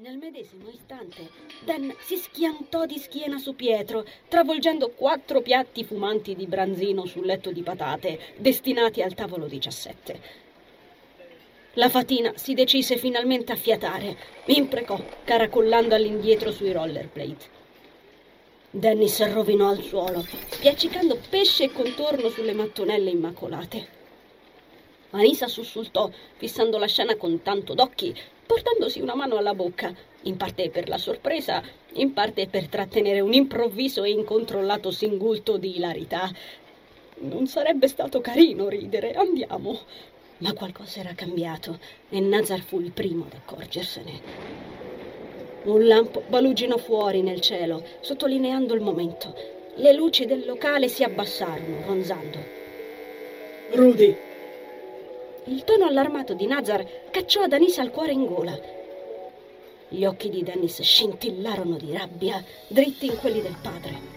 Nel medesimo istante, Dan si schiantò di schiena su Pietro, travolgendo quattro piatti fumanti di branzino sul letto di patate, destinati al tavolo 17. La fatina si decise finalmente a fiatare, imprecò, caracollando all'indietro sui rollerblade. Dennis rovinò al suolo, spiaccicando pesce e contorno sulle mattonelle immacolate. Anisa sussultò, fissando la scena con tanto d'occhi, portandosi una mano alla bocca, in parte per la sorpresa, in parte per trattenere un improvviso e incontrollato singulto di ilarità. Non sarebbe stato carino ridere, andiamo. Ma qualcosa era cambiato e Nazar fu il primo ad accorgersene. Un lampo baluginò fuori nel cielo, sottolineando il momento. Le luci del locale si abbassarono, ronzando. Rudy, il tono allarmato di Nazar cacciò ad Anisa il cuore in gola. Gli occhi di Dennis scintillarono di rabbia, dritti in quelli del padre.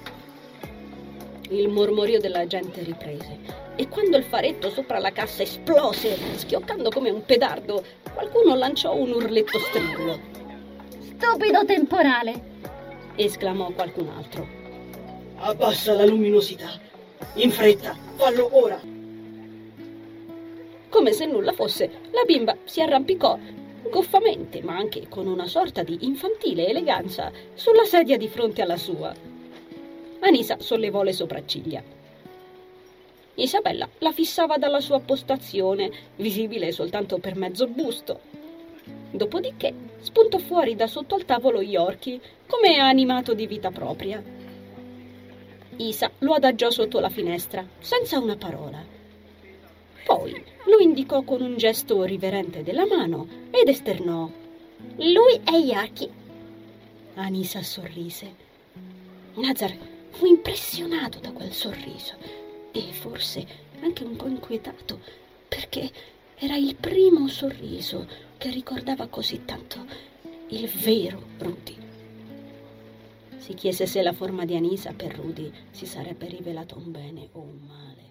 Il mormorio della gente riprese e quando il faretto sopra la cassa esplose, schioccando come un pedardo, qualcuno lanciò un urletto stridulo. Stupido temporale! esclamò qualcun altro. Abbassa la luminosità. In fretta, fallo ora. Come se nulla fosse, la bimba si arrampicò goffamente, ma anche con una sorta di infantile eleganza, sulla sedia di fronte alla sua. Anisa sollevò le sopracciglia. Isabella la fissava dalla sua postazione, visibile soltanto per mezzo busto. Dopodiché spuntò fuori da sotto al tavolo Yorkie, come animato di vita propria. Isa lo adagiò sotto la finestra, senza una parola. Poi lo indicò con un gesto riverente della mano ed esternò. Lui è Yaki. Anisa sorrise. Nazar fu impressionato da quel sorriso e forse anche un po' inquietato perché era il primo sorriso che ricordava così tanto il vero Rudy. Si chiese se la forma di Anisa per Rudy si sarebbe rivelato un bene o un male.